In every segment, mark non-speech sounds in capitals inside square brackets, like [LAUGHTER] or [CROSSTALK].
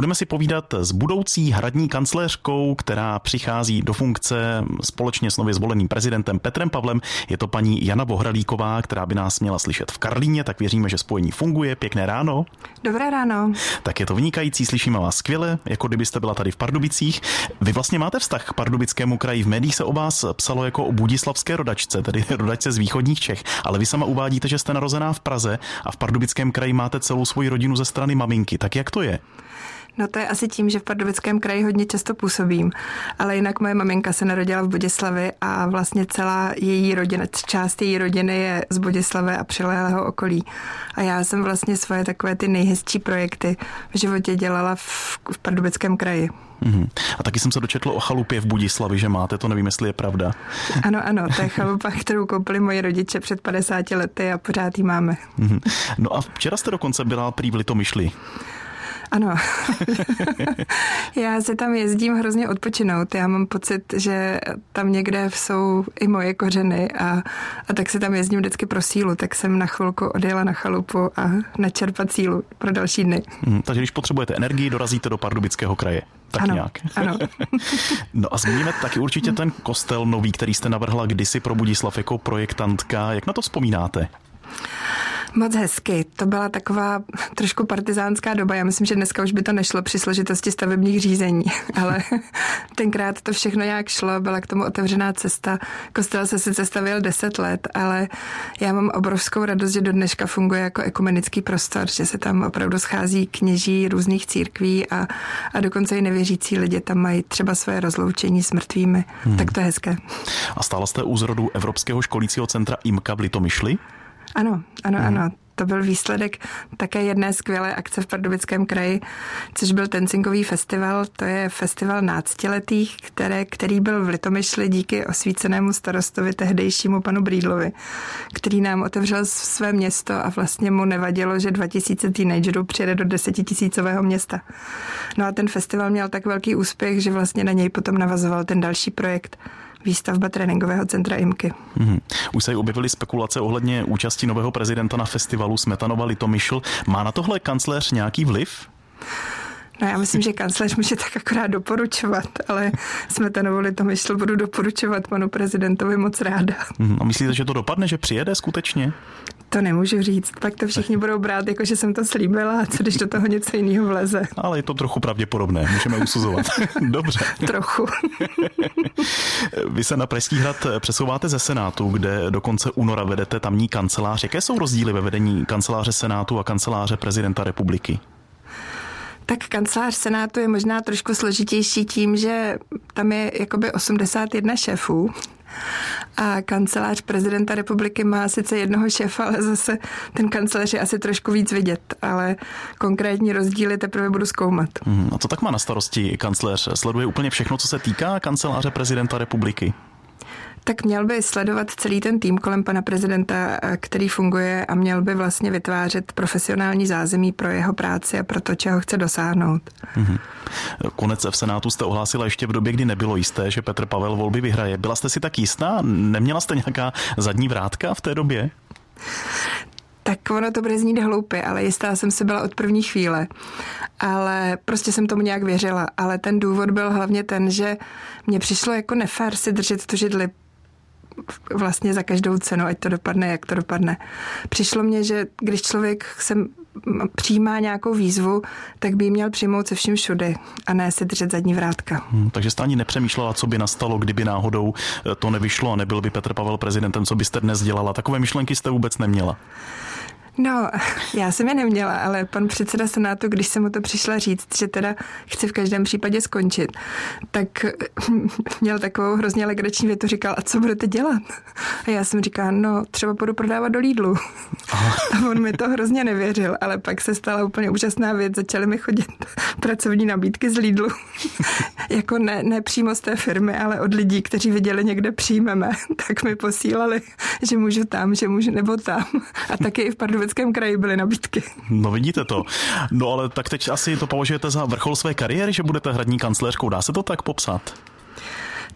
Budeme si povídat s budoucí hradní kancléřkou, která přichází do funkce společně s nově zvoleným prezidentem Petrem Pavlem. Je to paní Jana Bohralíková, která by nás měla slyšet v Karlíně, tak věříme, že spojení funguje. Pěkné ráno. Dobré ráno. Tak je to vynikající, slyšíme vás skvěle, jako kdybyste byla tady v Pardubicích. Vy vlastně máte vztah k Pardubickému kraji. V médiích se o vás psalo jako o budislavské rodačce, tedy [LAUGHS] rodačce z východních Čech, ale vy sama uvádíte, že jste narozená v Praze a v Pardubickém kraji máte celou svoji rodinu ze strany maminky. Tak jak to je? No to je asi tím, že v Pardubickém kraji hodně často působím, ale jinak moje maminka se narodila v Budislavi a vlastně celá její rodina, část její rodiny je z Budislavy a přilehlého okolí. A já jsem vlastně svoje takové ty nejhezčí projekty v životě dělala v, v Pardubickém kraji. Mm-hmm. A taky jsem se dočetl o chalupě v Budislavi, že máte, to nevím, jestli je pravda. Ano, ano, to je chalupa, [LAUGHS] kterou koupili moji rodiče před 50 lety a pořád ji máme. Mm-hmm. No a včera jste dokonce byla prý v Litomyšli. Ano. [LAUGHS] já se tam jezdím hrozně odpočinout. Já mám pocit, že tam někde jsou i moje kořeny a, a tak se tam jezdím vždycky pro sílu. Tak jsem na chvilku odjela na chalupu a načerpat sílu pro další dny. Hmm, takže když potřebujete energii, dorazíte do Pardubického kraje. Tak ano, nějak. Ano. [LAUGHS] no a zmíníme taky určitě ten kostel nový, který jste navrhla kdysi pro Budislav jako projektantka. Jak na to vzpomínáte? Moc hezky. To byla taková trošku partizánská doba. Já myslím, že dneska už by to nešlo při složitosti stavebních řízení, [LAUGHS] ale [LAUGHS] tenkrát to všechno nějak šlo, byla k tomu otevřená cesta. Kostel se sice stavil 10 let, ale já mám obrovskou radost, že do dneška funguje jako ekumenický prostor, že se tam opravdu schází kněží různých církví a, a dokonce i nevěřící lidi tam mají třeba své rozloučení s mrtvými. Hmm. Tak to je hezké. A stála jste u zrodu Evropského školícího centra IMKA v Litomyšli? Ano, ano, hmm. ano. To byl výsledek také jedné skvělé akce v Pardubickém kraji, což byl Tencinkový festival. To je festival náctiletých, které, který byl v Litomyšli díky osvícenému starostovi tehdejšímu panu Brídlovi, který nám otevřel své město a vlastně mu nevadilo, že 2000 teenagerů přijede do desetitisícového města. No a ten festival měl tak velký úspěch, že vlastně na něj potom navazoval ten další projekt výstavba tréninkového centra IMKY. Mm-hmm. Už se objevily spekulace ohledně účasti nového prezidenta na festivalu Smetanova Litomyšl. Má na tohle kancléř nějaký vliv? No já myslím, že kancléř může tak akorát doporučovat, ale Smetanovu Litomyšl budu doporučovat panu prezidentovi moc ráda. Mm-hmm. A myslíte, že to dopadne, že přijede skutečně? To nemůžu říct, pak to všichni budou brát, jako že jsem to slíbila, a co když do toho něco jiného vleze. Ale je to trochu pravděpodobné, můžeme usuzovat. [LAUGHS] Dobře. trochu. [LAUGHS] Vy se na Pražský hrad přesouváte ze Senátu, kde do konce února vedete tamní kancelář. Jaké jsou rozdíly ve vedení kanceláře Senátu a kanceláře prezidenta republiky? Tak kancelář Senátu je možná trošku složitější tím, že tam je jakoby 81 šéfů a kancelář prezidenta republiky má sice jednoho šéfa, ale zase ten kancelář je asi trošku víc vidět, ale konkrétní rozdíly teprve budu zkoumat. Hmm, a co tak má na starosti kancléř? Sleduje úplně všechno, co se týká kanceláře prezidenta republiky? Tak měl by sledovat celý ten tým kolem pana prezidenta, který funguje a měl by vlastně vytvářet profesionální zázemí pro jeho práci a pro to, čeho chce dosáhnout. Mm-hmm. Konec v Senátu jste ohlásila ještě v době, kdy nebylo jisté, že Petr Pavel volby vyhraje. Byla jste si tak jistá? Neměla jste nějaká zadní vrátka v té době? tak ono to bude znít hloupě, ale jistá jsem si byla od první chvíle. Ale prostě jsem tomu nějak věřila. Ale ten důvod byl hlavně ten, že mně přišlo jako nefér si držet tu židli vlastně za každou cenu, ať to dopadne, jak to dopadne. Přišlo mně, že když člověk se přijímá nějakou výzvu, tak by ji měl přijmout se vším všude a ne si držet zadní vrátka. Hmm, takže jste ani nepřemýšlela, co by nastalo, kdyby náhodou to nevyšlo a nebyl by Petr Pavel prezidentem, co byste dnes dělala. Takové myšlenky jste vůbec neměla. No, [LAUGHS] já jsem je neměla, ale pan předseda Senátu, když jsem mu to přišla říct, že teda chci v každém případě skončit, tak [LAUGHS] měl takovou hrozně legrační větu, říkal, a co budete dělat? A já jsem říkala, no, třeba budu prodávat do Lidlu. [LAUGHS] A on mi to hrozně nevěřil, ale pak se stala úplně úžasná věc, začaly mi chodit pracovní nabídky z Lidlu. jako ne, ne přímo z té firmy, ale od lidí, kteří viděli někde přijmeme, tak mi posílali, že můžu tam, že můžu nebo tam. A taky i v Pardubice Pardubickém kraji byly nabídky. No vidíte to. No ale tak teď asi to považujete za vrchol své kariéry, že budete hradní kancléřkou. Dá se to tak popsat?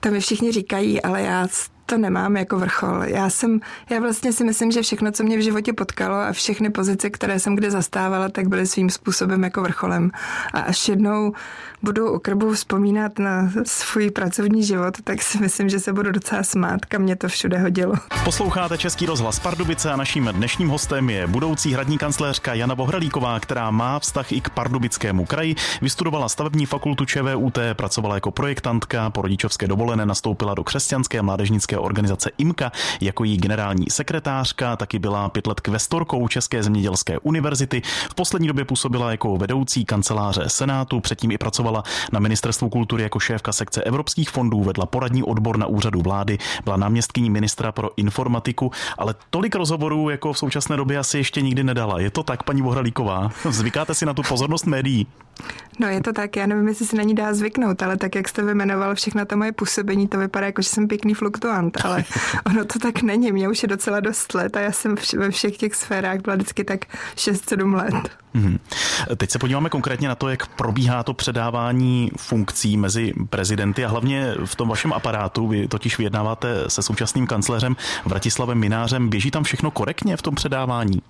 To mi všichni říkají, ale já to nemám jako vrchol. Já jsem, já vlastně si myslím, že všechno, co mě v životě potkalo a všechny pozice, které jsem kde zastávala, tak byly svým způsobem jako vrcholem. A až jednou budu u krbu vzpomínat na svůj pracovní život, tak si myslím, že se budu docela smát, kam mě to všude hodilo. Posloucháte Český rozhlas Pardubice a naším dnešním hostem je budoucí hradní kancléřka Jana Bohralíková, která má vztah i k Pardubickému kraji. Vystudovala stavební fakultu ČVUT, pracovala jako projektantka, po rodičovské dovolené nastoupila do křesťanské mládežnické organizace IMKA jako její generální sekretářka, taky byla pět let kvestorkou České zemědělské univerzity. V poslední době působila jako vedoucí kanceláře Senátu, předtím i pracovala na Ministerstvu kultury jako šéfka sekce evropských fondů, vedla poradní odbor na úřadu vlády, byla náměstkyní ministra pro informatiku, ale tolik rozhovorů jako v současné době asi ještě nikdy nedala. Je to tak, paní Bohralíková? [LAUGHS] Zvykáte si na tu pozornost médií? No je to tak, já nevím, jestli si na ní dá zvyknout, ale tak, jak jste vymenoval všechna ta moje působení, to vypadá jako, že jsem pěkný fluktuant, ale [LAUGHS] ono to tak není, mě už je docela dost let a já jsem ve všech těch sférách byla vždycky tak 6-7 let. Hmm. Teď se podíváme konkrétně na to, jak probíhá to předávání funkcí mezi prezidenty a hlavně v tom vašem aparátu. Vy totiž vyjednáváte se současným kancléřem Vratislavem Minářem. Běží tam všechno korektně v tom předávání?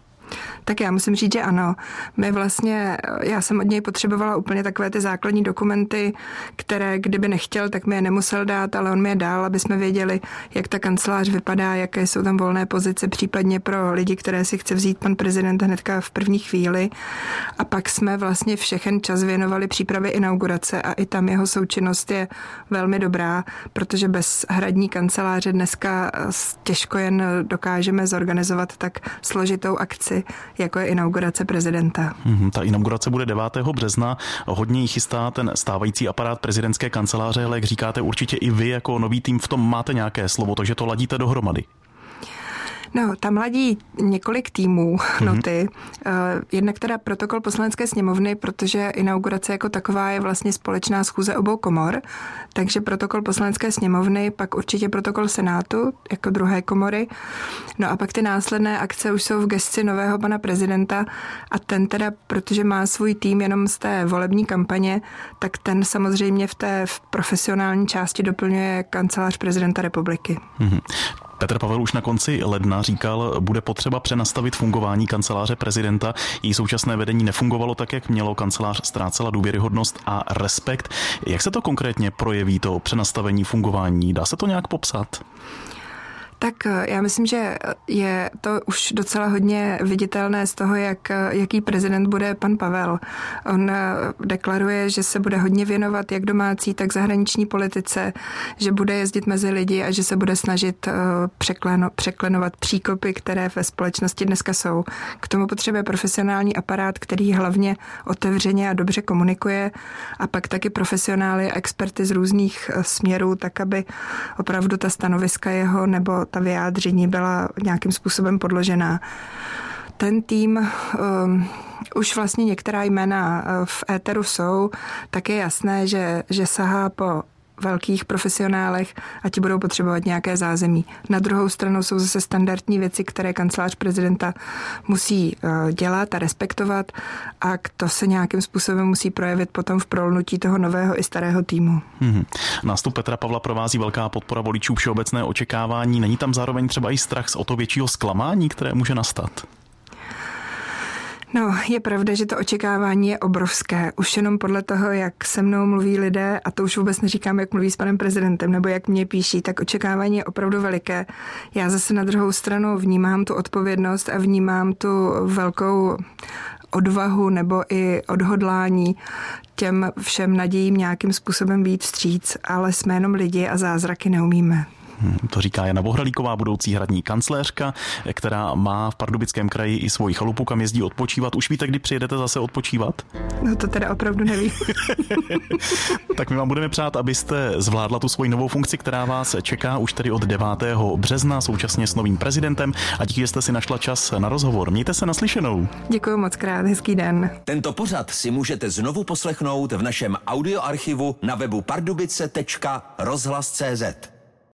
Tak já musím říct, že ano. My vlastně, já jsem od něj potřebovala úplně takové ty základní dokumenty, které kdyby nechtěl, tak mi je nemusel dát, ale on mi je dal, aby jsme věděli, jak ta kancelář vypadá, jaké jsou tam volné pozice, případně pro lidi, které si chce vzít pan prezident hnedka v první chvíli. A pak jsme vlastně všechen čas věnovali přípravě inaugurace a i tam jeho součinnost je velmi dobrá, protože bez hradní kanceláře dneska těžko jen dokážeme zorganizovat tak složitou akci, jako je inaugurace prezidenta. Mm-hmm, ta inaugurace bude 9. března. Hodně jí chystá ten stávající aparát prezidentské kanceláře, ale jak říkáte, určitě i vy jako nový tým v tom máte nějaké slovo, takže to ladíte dohromady. No, tam ladí několik týmů mm-hmm. noty. Uh, jednak teda protokol poslanecké sněmovny, protože inaugurace jako taková je vlastně společná schůze obou komor, takže protokol poslanecké sněmovny, pak určitě protokol senátu jako druhé komory. No a pak ty následné akce už jsou v gesci nového pana prezidenta a ten teda, protože má svůj tým jenom z té volební kampaně, tak ten samozřejmě v té v profesionální části doplňuje kancelář prezidenta republiky. Mm-hmm. Petr Pavel už na konci ledna říkal, bude potřeba přenastavit fungování kanceláře prezidenta. Její současné vedení nefungovalo tak, jak mělo. Kancelář ztrácela důvěryhodnost a respekt. Jak se to konkrétně projeví, to přenastavení fungování? Dá se to nějak popsat? Tak eh, já myslím, že je to už docela hodně viditelné z toho, jak, eh, jaký prezident bude pan Pavel. On eh, deklaruje, že se bude hodně věnovat jak domácí, tak zahraniční politice, že bude jezdit mezi lidi a že se bude snažit překleno, překlenovat příkopy, které ve společnosti dneska jsou. K tomu potřebuje profesionální aparát, který hlavně otevřeně a dobře komunikuje a pak taky profesionály a experty z různých směrů, tak aby opravdu ta stanoviska jeho nebo ta vyjádření byla nějakým způsobem podložená. Ten tým um, už vlastně některá jména uh, v éteru jsou, tak je jasné, že, že sahá po velkých profesionálech a ti budou potřebovat nějaké zázemí. Na druhou stranu jsou zase standardní věci, které kancelář prezidenta musí eh, dělat a respektovat a to se nějakým způsobem musí projevit potom v prolnutí toho nového i starého týmu. Hmm. Nástup Petra Pavla provází velká podpora voličů všeobecné očekávání. Není tam zároveň třeba i strach z o to většího zklamání, které může nastat? No, je pravda, že to očekávání je obrovské. Už jenom podle toho, jak se mnou mluví lidé, a to už vůbec neříkám, jak mluví s panem prezidentem, nebo jak mě píší, tak očekávání je opravdu veliké. Já zase na druhou stranu vnímám tu odpovědnost a vnímám tu velkou odvahu nebo i odhodlání těm všem nadějím nějakým způsobem být vstříc, ale jsme jenom lidi a zázraky neumíme. Hmm, to říká Jana Bohralíková, budoucí hradní kancléřka, která má v Pardubickém kraji i svoji chalupu, kam jezdí odpočívat. Už víte, kdy přijedete zase odpočívat? No to teda opravdu nevím. [LAUGHS] tak my vám budeme přát, abyste zvládla tu svoji novou funkci, která vás čeká už tedy od 9. března, současně s novým prezidentem. A díky, že jste si našla čas na rozhovor. Mějte se naslyšenou. Děkuji moc krát, hezký den. Tento pořad si můžete znovu poslechnout v našem audioarchivu na webu pardubice.rozhlas.cz.